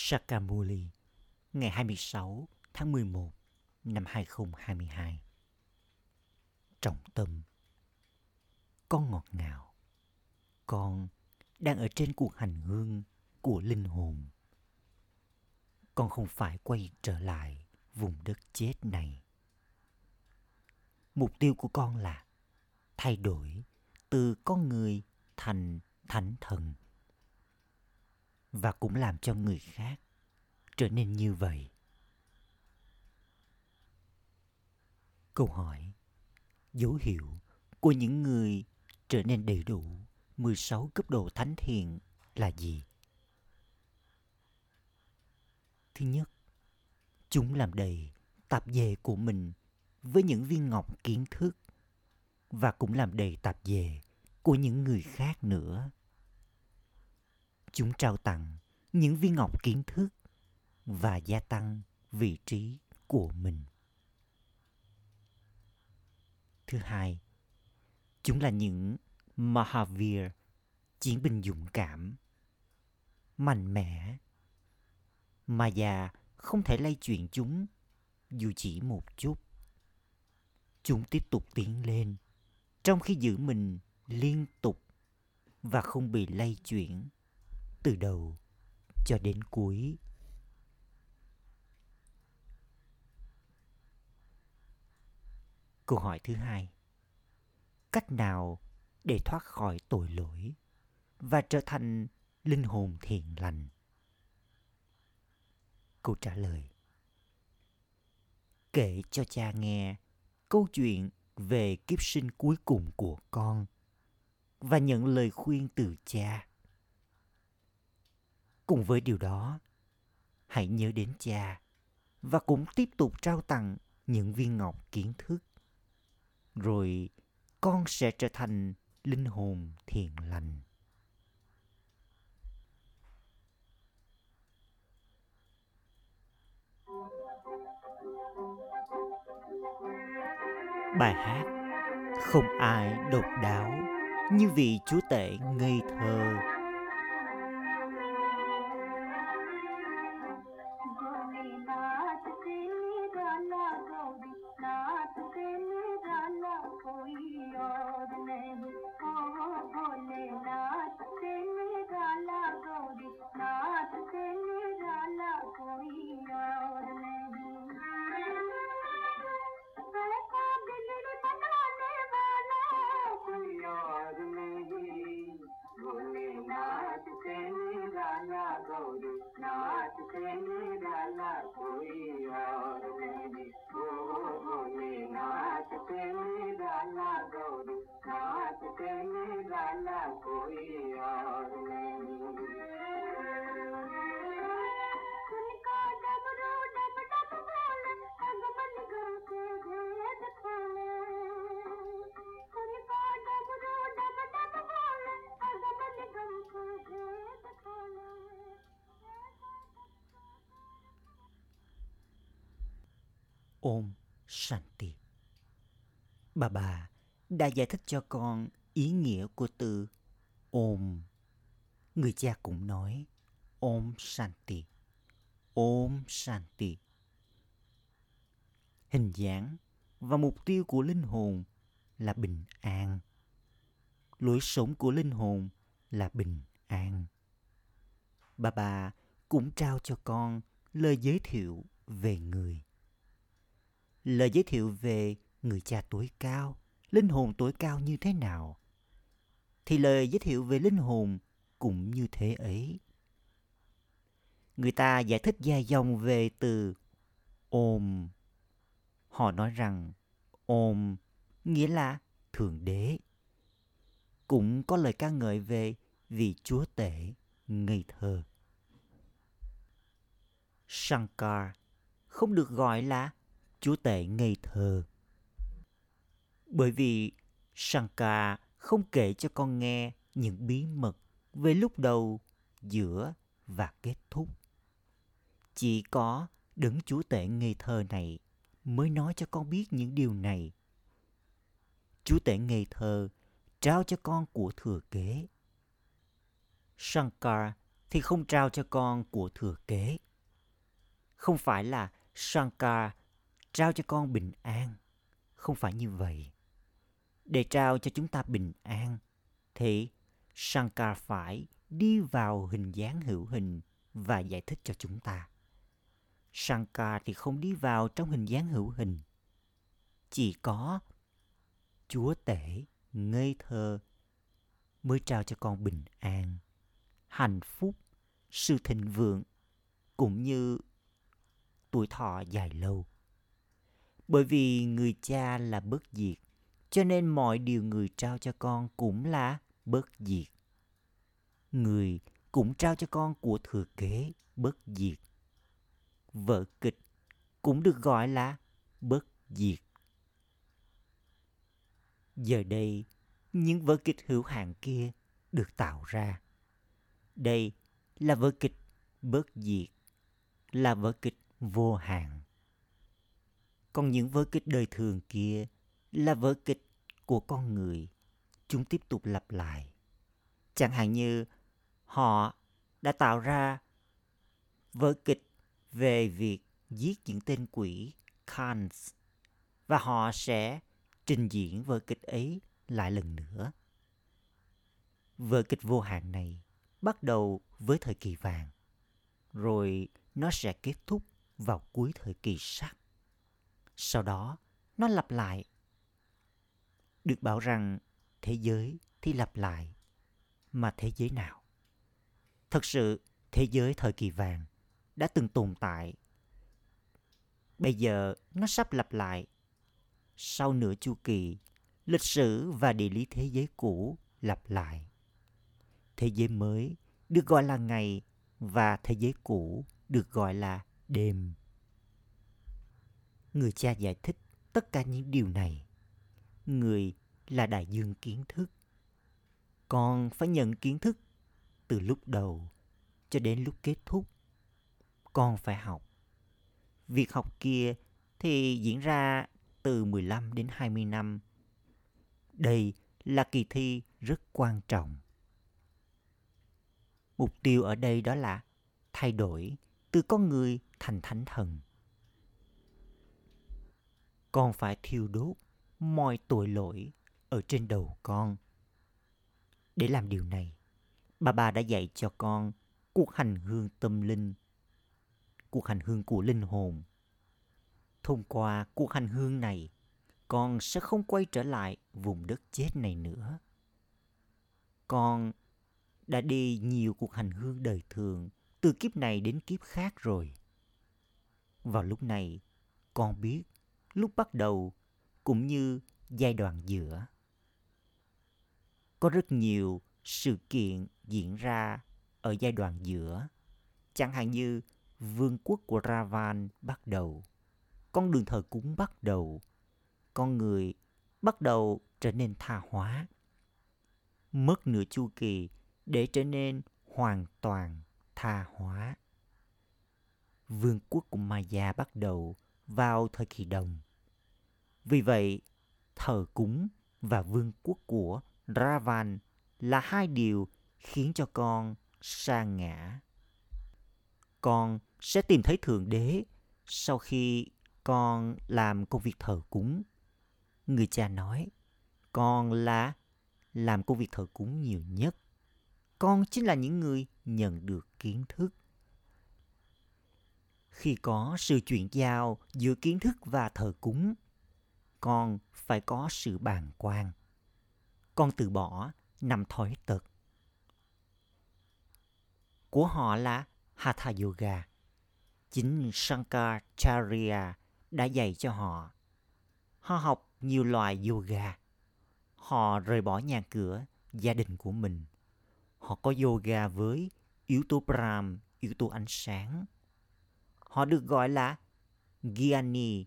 Sakamuli ngày 26 tháng 11 năm 2022. Trọng tâm, Con ngọt ngào Con đang ở trên cuộc hành hương của linh hồn. Con không phải quay trở lại vùng đất chết này. Mục tiêu của con là thay đổi từ con người thành thánh thần và cũng làm cho người khác trở nên như vậy. Câu hỏi Dấu hiệu của những người trở nên đầy đủ 16 cấp độ thánh thiện là gì? Thứ nhất, chúng làm đầy tạp dề của mình với những viên ngọc kiến thức và cũng làm đầy tạp dề của những người khác nữa. Chúng trao tặng những viên ngọc kiến thức và gia tăng vị trí của mình. Thứ hai, chúng là những Mahavir, chiến binh dũng cảm, mạnh mẽ. Mà già không thể lay chuyển chúng dù chỉ một chút. Chúng tiếp tục tiến lên trong khi giữ mình liên tục và không bị lay chuyển từ đầu cho đến cuối. Câu hỏi thứ hai. Cách nào để thoát khỏi tội lỗi và trở thành linh hồn thiện lành? Câu trả lời. Kể cho cha nghe câu chuyện về kiếp sinh cuối cùng của con và nhận lời khuyên từ cha. Cùng với điều đó, hãy nhớ đến cha và cũng tiếp tục trao tặng những viên ngọc kiến thức. Rồi con sẽ trở thành linh hồn thiện lành. Bài hát Không ai độc đáo như vị chúa tể ngây thơ Om Shanti. Bà bà đã giải thích cho con ý nghĩa của từ Om. Người cha cũng nói Om Shanti. Om Shanti. Hình dáng và mục tiêu của linh hồn là bình an. Lối sống của linh hồn là bình an. Bà bà cũng trao cho con lời giới thiệu về người lời giới thiệu về người cha tối cao, linh hồn tối cao như thế nào, thì lời giới thiệu về linh hồn cũng như thế ấy. Người ta giải thích dài dòng về từ ôm. Họ nói rằng ôm nghĩa là thượng đế. Cũng có lời ca ngợi về vị chúa tể ngây thơ. Shankar không được gọi là chúa tể ngây thơ. Bởi vì Shankar không kể cho con nghe những bí mật về lúc đầu, giữa và kết thúc. Chỉ có đấng chúa tể ngây thơ này mới nói cho con biết những điều này. Chúa tể ngây thơ trao cho con của thừa kế. Shankar thì không trao cho con của thừa kế. Không phải là Shankar trao cho con bình an. Không phải như vậy. Để trao cho chúng ta bình an, thì Shankar phải đi vào hình dáng hữu hình và giải thích cho chúng ta. Shankar thì không đi vào trong hình dáng hữu hình. Chỉ có chúa tể, ngây thơ mới trao cho con bình an, hạnh phúc, sự thịnh vượng cũng như tuổi thọ dài lâu. Bởi vì người cha là bất diệt, cho nên mọi điều người trao cho con cũng là bất diệt. Người cũng trao cho con của thừa kế bất diệt. Vở kịch cũng được gọi là bất diệt. Giờ đây, những vở kịch hữu hạn kia được tạo ra. Đây là vở kịch bất diệt, là vở kịch vô hạn. Còn những vở kịch đời thường kia là vở kịch của con người. Chúng tiếp tục lặp lại. Chẳng hạn như họ đã tạo ra vở kịch về việc giết những tên quỷ Khans và họ sẽ trình diễn vở kịch ấy lại lần nữa. Vở kịch vô hạn này bắt đầu với thời kỳ vàng, rồi nó sẽ kết thúc vào cuối thời kỳ sắt. Sau đó, nó lặp lại. Được bảo rằng thế giới thì lặp lại, mà thế giới nào? Thật sự, thế giới thời kỳ vàng đã từng tồn tại. Bây giờ nó sắp lặp lại. Sau nửa chu kỳ, lịch sử và địa lý thế giới cũ lặp lại. Thế giới mới được gọi là ngày và thế giới cũ được gọi là đêm. Người cha giải thích tất cả những điều này. Người là đại dương kiến thức. Con phải nhận kiến thức từ lúc đầu cho đến lúc kết thúc. Con phải học. Việc học kia thì diễn ra từ 15 đến 20 năm. Đây là kỳ thi rất quan trọng. Mục tiêu ở đây đó là thay đổi từ con người thành thánh thần. Con phải thiêu đốt mọi tội lỗi ở trên đầu con. Để làm điều này, bà bà đã dạy cho con cuộc hành hương tâm linh, cuộc hành hương của linh hồn. Thông qua cuộc hành hương này, con sẽ không quay trở lại vùng đất chết này nữa. Con đã đi nhiều cuộc hành hương đời thường từ kiếp này đến kiếp khác rồi. Vào lúc này, con biết lúc bắt đầu cũng như giai đoạn giữa. Có rất nhiều sự kiện diễn ra ở giai đoạn giữa, chẳng hạn như vương quốc của Ravan bắt đầu, con đường thờ cúng bắt đầu, con người bắt đầu trở nên tha hóa. Mất nửa chu kỳ để trở nên hoàn toàn tha hóa. Vương quốc của Maya bắt đầu vào thời kỳ đồng. Vì vậy, thờ cúng và vương quốc của Ravan là hai điều khiến cho con sa ngã. Con sẽ tìm thấy Thượng Đế sau khi con làm công việc thờ cúng. Người cha nói, con là làm công việc thờ cúng nhiều nhất. Con chính là những người nhận được kiến thức. Khi có sự chuyển giao giữa kiến thức và thờ cúng, con phải có sự bàng quan. Con từ bỏ năm thói tật của họ là Hatha Yoga. Chính Shankaracharya đã dạy cho họ. Họ học nhiều loại yoga. Họ rời bỏ nhà cửa, gia đình của mình. Họ có yoga với yếu tố Brahm, yếu tố ánh sáng. Họ được gọi là Gyani,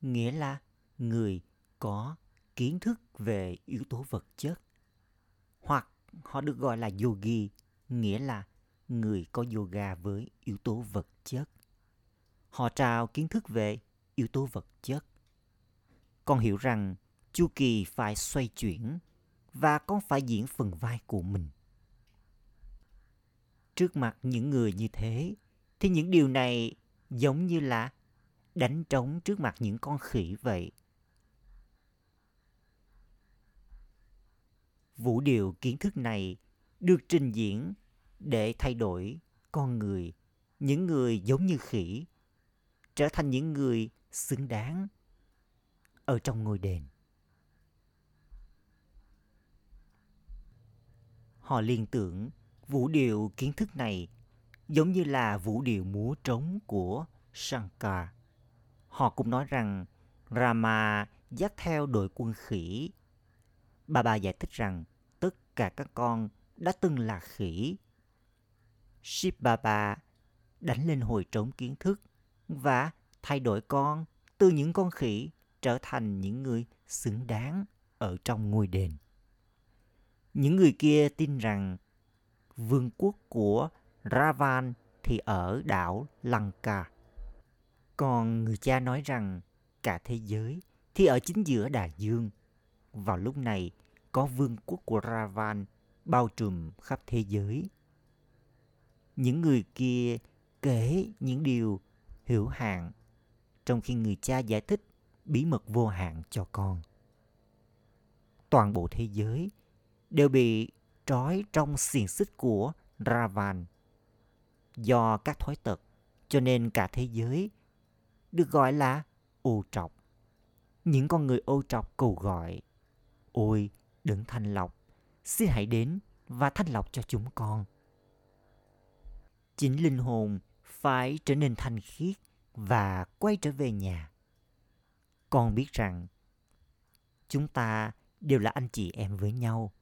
nghĩa là người có kiến thức về yếu tố vật chất. Hoặc họ được gọi là yogi, nghĩa là người có yoga với yếu tố vật chất. Họ trao kiến thức về yếu tố vật chất. Con hiểu rằng chu kỳ phải xoay chuyển và con phải diễn phần vai của mình. trước mặt những người như thế thì những điều này giống như là đánh trống trước mặt những con khỉ vậy. Vũ điệu kiến thức này được trình diễn để thay đổi con người, những người giống như khỉ, trở thành những người xứng đáng ở trong ngôi đền. Họ liên tưởng vũ điệu kiến thức này giống như là vũ điệu múa trống của Shankar. Họ cũng nói rằng Rama dắt theo đội quân khỉ. Bà bà giải thích rằng tất cả các con đã từng là khỉ. Shiv Baba đánh lên hồi trống kiến thức và thay đổi con từ những con khỉ trở thành những người xứng đáng ở trong ngôi đền. Những người kia tin rằng vương quốc của Ravan thì ở đảo Lanka. Còn người cha nói rằng cả thế giới thì ở chính giữa đại dương. Vào lúc này, có vương quốc của Ravan bao trùm khắp thế giới. Những người kia kể những điều hữu hạn, trong khi người cha giải thích bí mật vô hạn cho con. Toàn bộ thế giới đều bị trói trong xiềng xích của Ravan. Do các thói tật, cho nên cả thế giới được gọi là ô trọc. Những con người ô trọc cầu gọi, ôi đừng thanh lọc, xin hãy đến và thanh lọc cho chúng con. Chính linh hồn phải trở nên thanh khiết và quay trở về nhà. Con biết rằng chúng ta đều là anh chị em với nhau,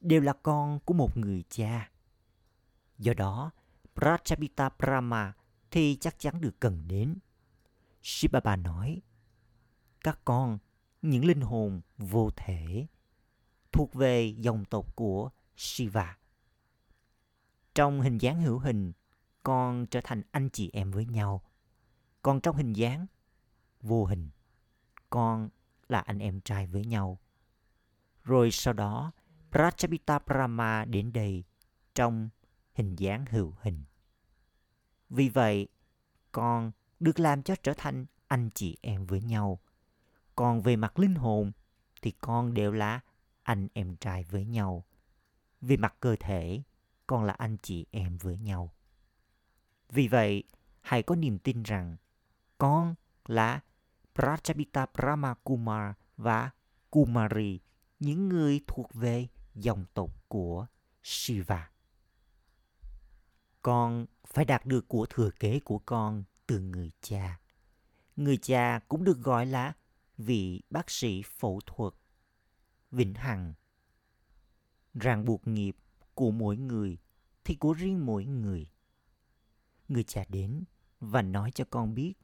đều là con của một người cha. Do đó, Prachapita Brahma thì chắc chắn được cần đến. Shibaba nói, các con, những linh hồn vô thể, thuộc về dòng tộc của Shiva. Trong hình dáng hữu hình, con trở thành anh chị em với nhau. Còn trong hình dáng vô hình, con là anh em trai với nhau. Rồi sau đó, Prachapita Brahma đến đây trong hình dáng hữu hình. Vì vậy, con được làm cho trở thành anh chị em với nhau. Còn về mặt linh hồn thì con đều là anh em trai với nhau. Về mặt cơ thể, con là anh chị em với nhau. Vì vậy, hãy có niềm tin rằng con là Prajapita Brahma Kumar và Kumari, những người thuộc về dòng tộc của Shiva. Con phải đạt được của thừa kế của con từ người cha. Người cha cũng được gọi là vị bác sĩ phẫu thuật, vĩnh hằng. Ràng buộc nghiệp của mỗi người thì của riêng mỗi người. Người cha đến và nói cho con biết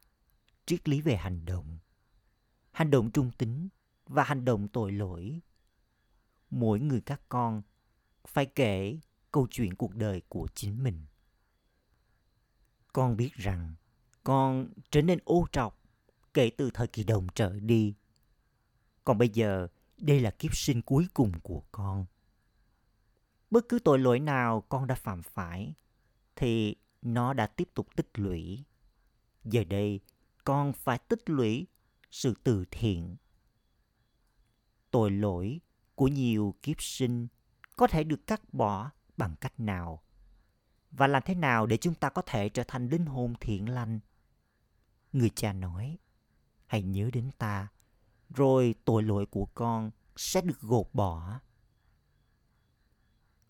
triết lý về hành động. Hành động trung tính và hành động tội lỗi. Mỗi người các con phải kể câu chuyện cuộc đời của chính mình. Con biết rằng con trở nên ô trọc kể từ thời kỳ đồng trở đi. Còn bây giờ, đây là kiếp sinh cuối cùng của con. Bất cứ tội lỗi nào con đã phạm phải, thì nó đã tiếp tục tích lũy. Giờ đây, con phải tích lũy sự từ thiện. Tội lỗi của nhiều kiếp sinh có thể được cắt bỏ bằng cách nào? Và làm thế nào để chúng ta có thể trở thành linh hồn thiện lành? Người cha nói, hãy nhớ đến ta, rồi tội lỗi của con sẽ được gột bỏ.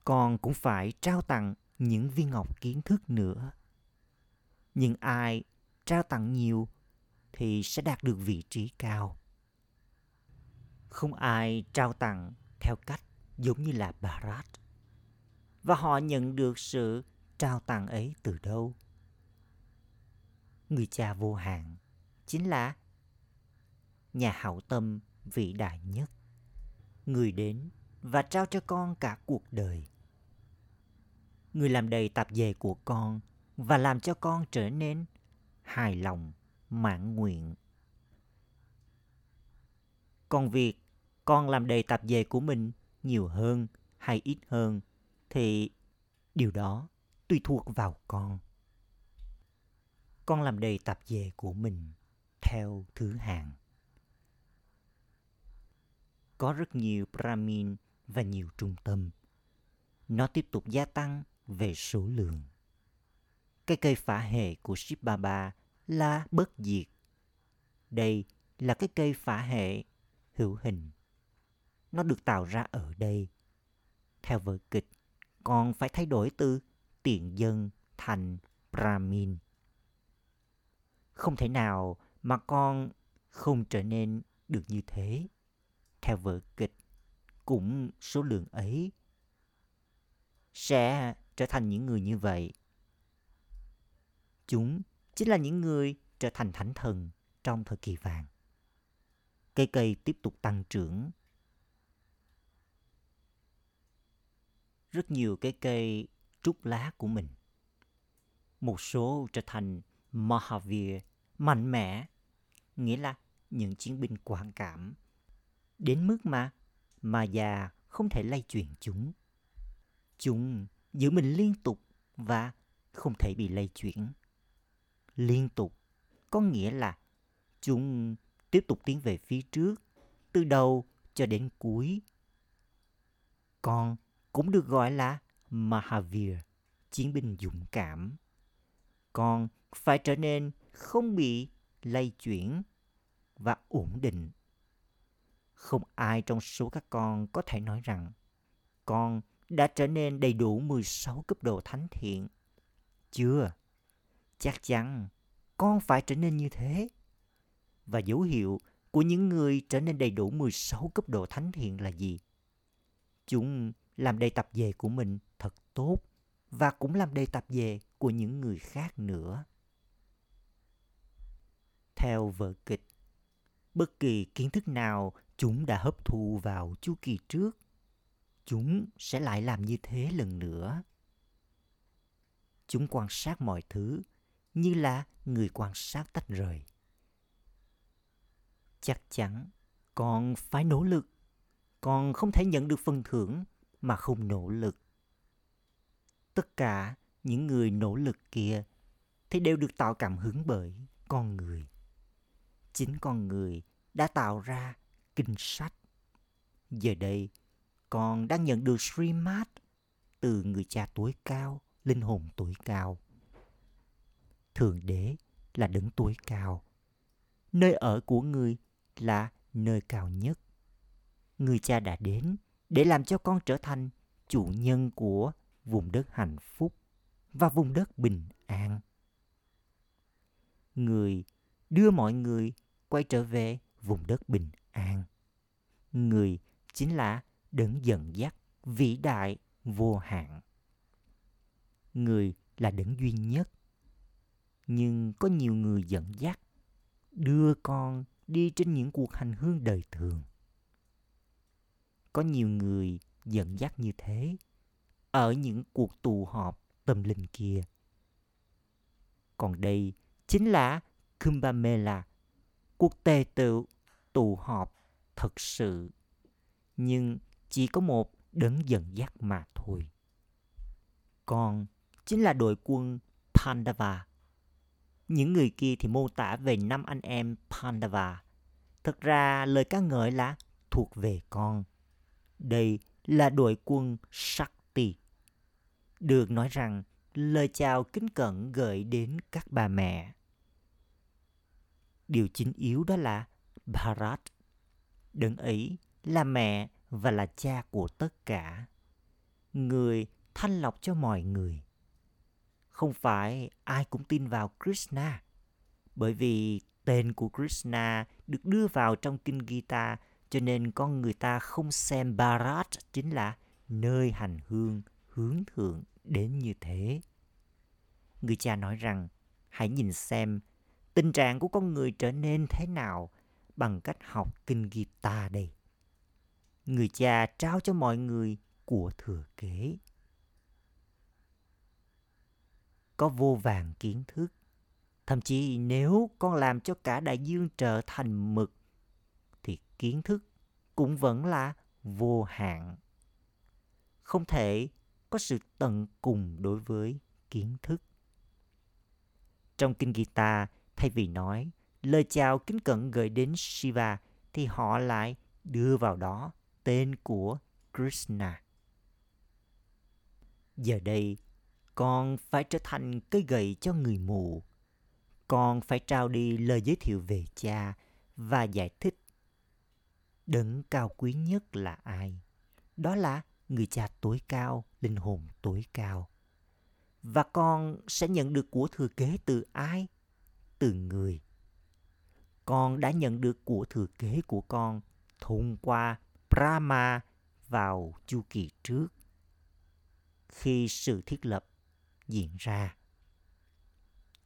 Con cũng phải trao tặng những viên ngọc kiến thức nữa. Nhưng ai trao tặng nhiều thì sẽ đạt được vị trí cao. Không ai trao tặng theo cách giống như là barat Và họ nhận được sự trao tặng ấy từ đâu? Người cha vô hạn chính là nhà hảo tâm vĩ đại nhất. Người đến và trao cho con cả cuộc đời. Người làm đầy tạp dề của con và làm cho con trở nên hài lòng, mãn nguyện. Còn việc con làm đầy tạp dề của mình nhiều hơn hay ít hơn thì điều đó tùy thuộc vào con. Con làm đầy tạp dề của mình theo thứ hạng. Có rất nhiều Brahmin và nhiều trung tâm. Nó tiếp tục gia tăng về số lượng. Cái cây phả hệ của Ship Baba là bất diệt. Đây là cái cây phả hệ hữu hình. Nó được tạo ra ở đây. Theo vở kịch, con phải thay đổi từ tiện dân thành Brahmin. Không thể nào mà con không trở nên được như thế. Theo vở kịch, cũng số lượng ấy sẽ trở thành những người như vậy. Chúng chính là những người trở thành thánh thần trong thời kỳ vàng. Cây cây tiếp tục tăng trưởng. Rất nhiều cái cây trúc lá của mình. Một số trở thành Mahavir, mạnh mẽ, nghĩa là những chiến binh quảng cảm. Đến mức mà mà già không thể lay chuyển chúng. Chúng giữ mình liên tục và không thể bị lay chuyển. Liên tục có nghĩa là chúng tiếp tục tiến về phía trước, từ đầu cho đến cuối. Còn cũng được gọi là Mahavir, chiến binh dũng cảm. Con phải trở nên không bị lay chuyển và ổn định. Không ai trong số các con có thể nói rằng con đã trở nên đầy đủ 16 cấp độ thánh thiện. Chưa? Chắc chắn con phải trở nên như thế. Và dấu hiệu của những người trở nên đầy đủ 16 cấp độ thánh thiện là gì? Chúng làm đầy tập về của mình thật tốt và cũng làm đầy tập về của những người khác nữa. Theo vở kịch, bất kỳ kiến thức nào chúng đã hấp thu vào chu kỳ trước, chúng sẽ lại làm như thế lần nữa. Chúng quan sát mọi thứ như là người quan sát tách rời. Chắc chắn con phải nỗ lực, con không thể nhận được phần thưởng mà không nỗ lực. Tất cả những người nỗ lực kia thì đều được tạo cảm hứng bởi con người. Chính con người đã tạo ra kinh sách. Giờ đây, con đang nhận được Srimad từ người cha tối cao, linh hồn tối cao. Thượng đế là đứng tối cao. Nơi ở của người là nơi cao nhất. Người cha đã đến để làm cho con trở thành chủ nhân của vùng đất hạnh phúc và vùng đất bình an. Người đưa mọi người quay trở về vùng đất bình an. Người chính là đấng dẫn dắt vĩ đại vô hạn. Người là đấng duy nhất. Nhưng có nhiều người dẫn dắt đưa con đi trên những cuộc hành hương đời thường. Có nhiều người dẫn dắt như thế ở những cuộc tụ họp tâm linh kia. Còn đây chính là Kumbh Mela, cuộc tề tựu tụ họp thật sự. Nhưng chỉ có một đấng dẫn dắt mà thôi. Còn chính là đội quân Pandava. Những người kia thì mô tả về năm anh em Pandava. Thật ra lời ca ngợi là thuộc về con. Đây là đội quân Shakti. Được nói rằng lời chào kính cẩn gửi đến các bà mẹ. Điều chính yếu đó là Bharat. Đấng ấy là mẹ và là cha của tất cả. Người thanh lọc cho mọi người. Không phải ai cũng tin vào Krishna, bởi vì tên của Krishna được đưa vào trong kinh Gita cho nên con người ta không xem Bharat chính là nơi hành hương, hướng thượng đến như thế. Người cha nói rằng, hãy nhìn xem tình trạng của con người trở nên thế nào bằng cách học kinh Gita đây. Người cha trao cho mọi người của thừa kế. Có vô vàng kiến thức. Thậm chí nếu con làm cho cả đại dương trở thành mực kiến thức cũng vẫn là vô hạn. Không thể có sự tận cùng đối với kiến thức. Trong kinh Gita, thay vì nói lời chào kính cẩn gửi đến Shiva thì họ lại đưa vào đó tên của Krishna. Giờ đây, con phải trở thành cây gậy cho người mù. Con phải trao đi lời giới thiệu về cha và giải thích. Đấng cao quý nhất là ai? Đó là người cha tối cao, linh hồn tối cao. Và con sẽ nhận được của thừa kế từ ai? Từ người. Con đã nhận được của thừa kế của con thông qua Brahma vào chu kỳ trước. Khi sự thiết lập diễn ra,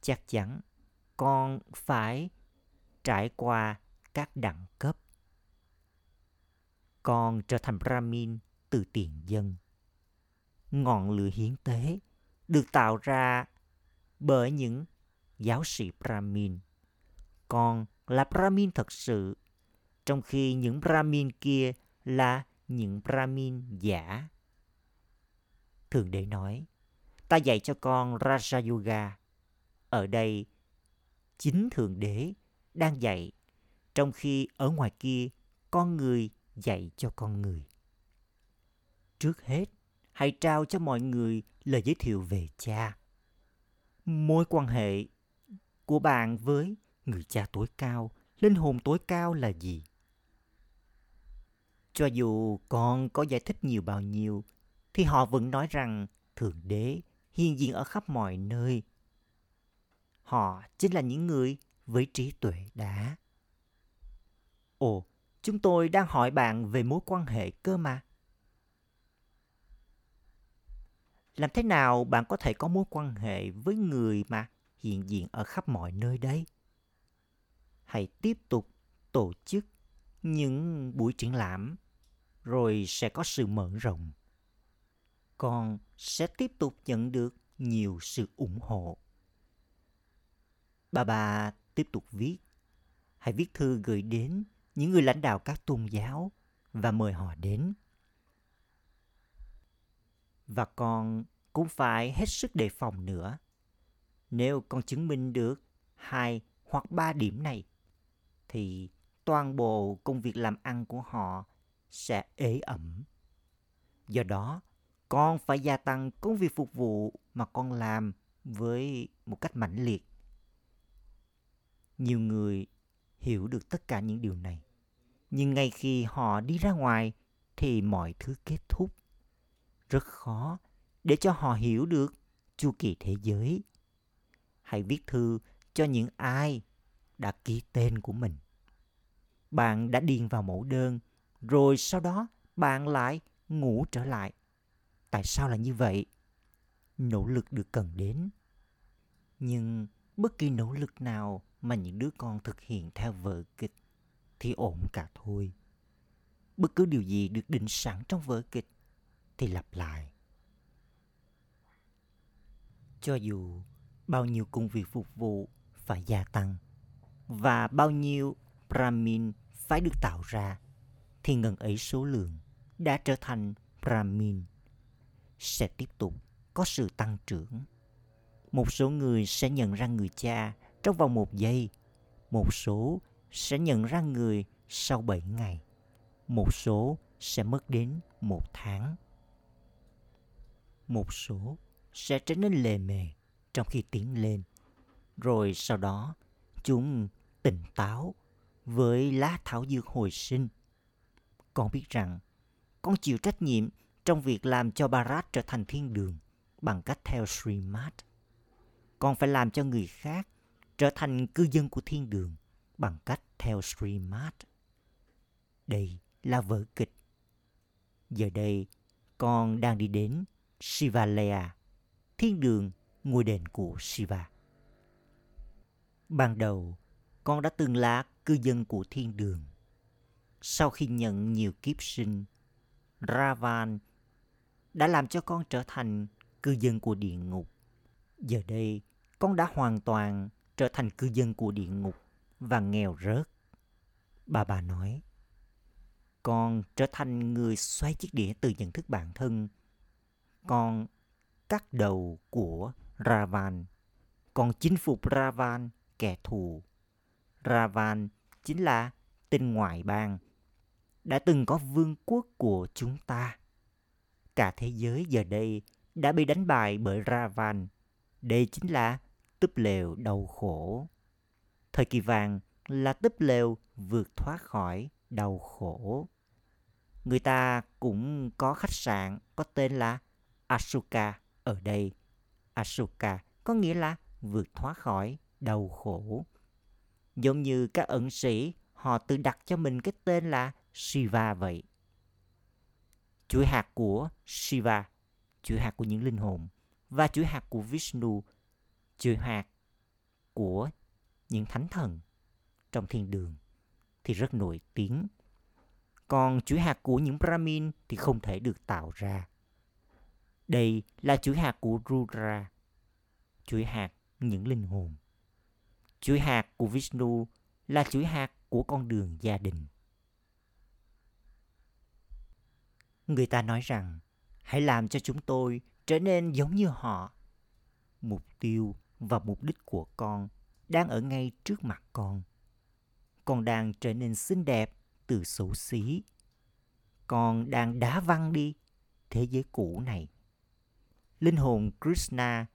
chắc chắn con phải trải qua các đẳng cấp. Con trở thành Brahmin từ tiền dân. Ngọn lửa hiến tế được tạo ra bởi những giáo sĩ Brahmin. Con là Brahmin thật sự, trong khi những Brahmin kia là những Brahmin giả. Thường đế nói, ta dạy cho con Raja Yoga. Ở đây, chính Thượng Đế đang dạy, trong khi ở ngoài kia, con người dạy cho con người. Trước hết, hãy trao cho mọi người lời giới thiệu về cha. Mối quan hệ của bạn với người cha tối cao, linh hồn tối cao là gì? Cho dù con có giải thích nhiều bao nhiêu, thì họ vẫn nói rằng Thượng Đế hiện diện ở khắp mọi nơi. Họ chính là những người với trí tuệ đá. Ồ, chúng tôi đang hỏi bạn về mối quan hệ cơ mà. Làm thế nào bạn có thể có mối quan hệ với người mà hiện diện ở khắp mọi nơi đây? Hãy tiếp tục tổ chức những buổi triển lãm, rồi sẽ có sự mở rộng. Con sẽ tiếp tục nhận được nhiều sự ủng hộ. Bà bà tiếp tục viết. Hãy viết thư gửi đến những người lãnh đạo các tôn giáo và mời họ đến. Và con cũng phải hết sức đề phòng nữa. Nếu con chứng minh được hai hoặc ba điểm này, thì toàn bộ công việc làm ăn của họ sẽ ế ẩm. Do đó, con phải gia tăng công việc phục vụ mà con làm với một cách mãnh liệt. Nhiều người hiểu được tất cả những điều này. Nhưng ngay khi họ đi ra ngoài thì mọi thứ kết thúc. Rất khó để cho họ hiểu được chu kỳ thế giới. Hãy viết thư cho những ai đã ký tên của mình. Bạn đã điền vào mẫu đơn, rồi sau đó bạn lại ngủ trở lại. Tại sao là như vậy? Nỗ lực được cần đến. Nhưng bất kỳ nỗ lực nào mà những đứa con thực hiện theo vở kịch thì ổn cả thôi. Bất cứ điều gì được định sẵn trong vở kịch thì lặp lại. Cho dù bao nhiêu công việc phục vụ phải gia tăng và bao nhiêu Brahmin phải được tạo ra thì ngần ấy số lượng đã trở thành Brahmin sẽ tiếp tục có sự tăng trưởng. Một số người sẽ nhận ra người cha trong vòng một giây, một số sẽ nhận ra người sau bảy ngày, một số sẽ mất đến một tháng. Một số sẽ trở nên lề mề trong khi tiến lên, rồi sau đó chúng tỉnh táo với lá thảo dược hồi sinh con biết rằng con chịu trách nhiệm trong việc làm cho Barat trở thành thiên đường bằng cách theo Srimad. Con phải làm cho người khác trở thành cư dân của thiên đường bằng cách theo streamart Đây là vở kịch. Giờ đây, con đang đi đến Shivalaya, thiên đường ngôi đền của Shiva. Ban đầu, con đã từng là cư dân của thiên đường sau khi nhận nhiều kiếp sinh, Ravan đã làm cho con trở thành cư dân của địa ngục. Giờ đây, con đã hoàn toàn trở thành cư dân của địa ngục và nghèo rớt. Bà bà nói, con trở thành người xoay chiếc đĩa từ nhận thức bản thân. Con cắt đầu của Ravan, Con chinh phục Ravan, kẻ thù. Ravan chính là tên ngoại bang, đã từng có vương quốc của chúng ta. Cả thế giới giờ đây đã bị đánh bại bởi Ravan. Đây chính là túp lều đau khổ. Thời kỳ vàng là túp lều vượt thoát khỏi đau khổ. Người ta cũng có khách sạn có tên là Asuka ở đây. Asuka có nghĩa là vượt thoát khỏi đau khổ. Giống như các ẩn sĩ, họ tự đặt cho mình cái tên là Shiva vậy. Chuỗi hạt của Shiva, chuỗi hạt của những linh hồn, và chuỗi hạt của Vishnu, chuỗi hạt của những thánh thần trong thiên đường thì rất nổi tiếng. Còn chuỗi hạt của những Brahmin thì không thể được tạo ra. Đây là chuỗi hạt của Rudra, chuỗi hạt những linh hồn. Chuỗi hạt của Vishnu là chuỗi hạt của con đường gia đình. Người ta nói rằng hãy làm cho chúng tôi trở nên giống như họ. Mục tiêu và mục đích của con đang ở ngay trước mặt con. Con đang trở nên xinh đẹp từ xấu xí. Con đang đá văng đi thế giới cũ này. Linh hồn Krishna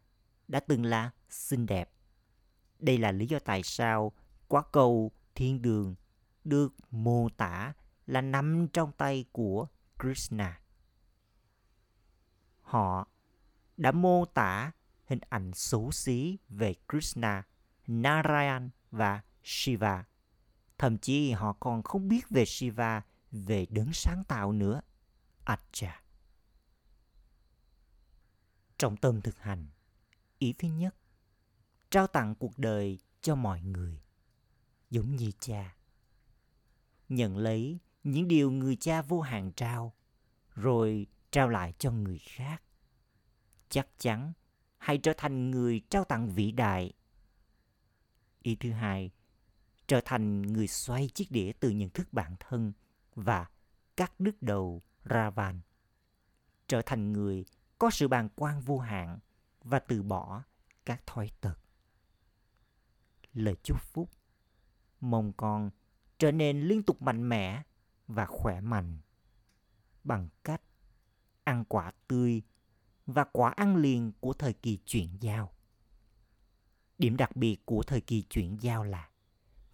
đã từng là xinh đẹp. Đây là lý do tại sao quả cầu thiên đường được mô tả là nằm trong tay của Krishna. Họ đã mô tả hình ảnh xấu xí về Krishna, Narayan và Shiva. Thậm chí họ còn không biết về Shiva, về đấng sáng tạo nữa. Acha. Trọng tâm thực hành. Ý thứ nhất, trao tặng cuộc đời cho mọi người, giống như cha. Nhận lấy những điều người cha vô hạn trao, rồi trao lại cho người khác. Chắc chắn hãy trở thành người trao tặng vĩ đại. Ý thứ hai, trở thành người xoay chiếc đĩa từ nhận thức bản thân và cắt đứt đầu ravan. Trở thành người có sự bàn quan vô hạn và từ bỏ các thói tật. Lời chúc phúc mong con trở nên liên tục mạnh mẽ và khỏe mạnh bằng cách ăn quả tươi và quả ăn liền của thời kỳ chuyển giao. Điểm đặc biệt của thời kỳ chuyển giao là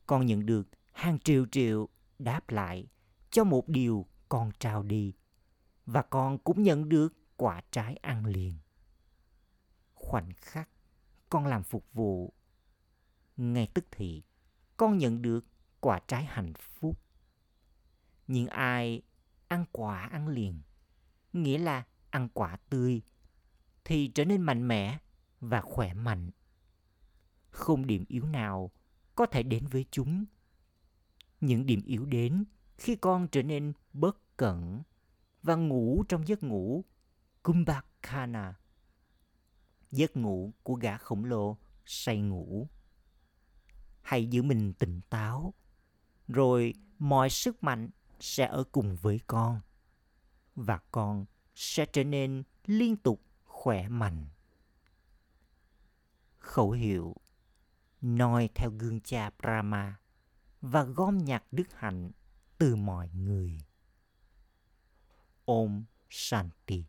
con nhận được hàng triệu triệu đáp lại cho một điều con trao đi và con cũng nhận được quả trái ăn liền. Khoảnh khắc con làm phục vụ, ngay tức thì con nhận được quả trái hạnh phúc. Nhưng ai ăn quả ăn liền, nghĩa là ăn quả tươi, thì trở nên mạnh mẽ và khỏe mạnh. Không điểm yếu nào có thể đến với chúng. Những điểm yếu đến khi con trở nên bất cẩn và ngủ trong giấc ngủ Kumbhakana, giấc ngủ của gã khổng lồ say ngủ. Hãy giữ mình tỉnh táo, rồi mọi sức mạnh sẽ ở cùng với con và con sẽ trở nên liên tục khỏe mạnh. Khẩu hiệu noi theo gương cha Brahma và gom nhặt đức hạnh từ mọi người. Om Shanti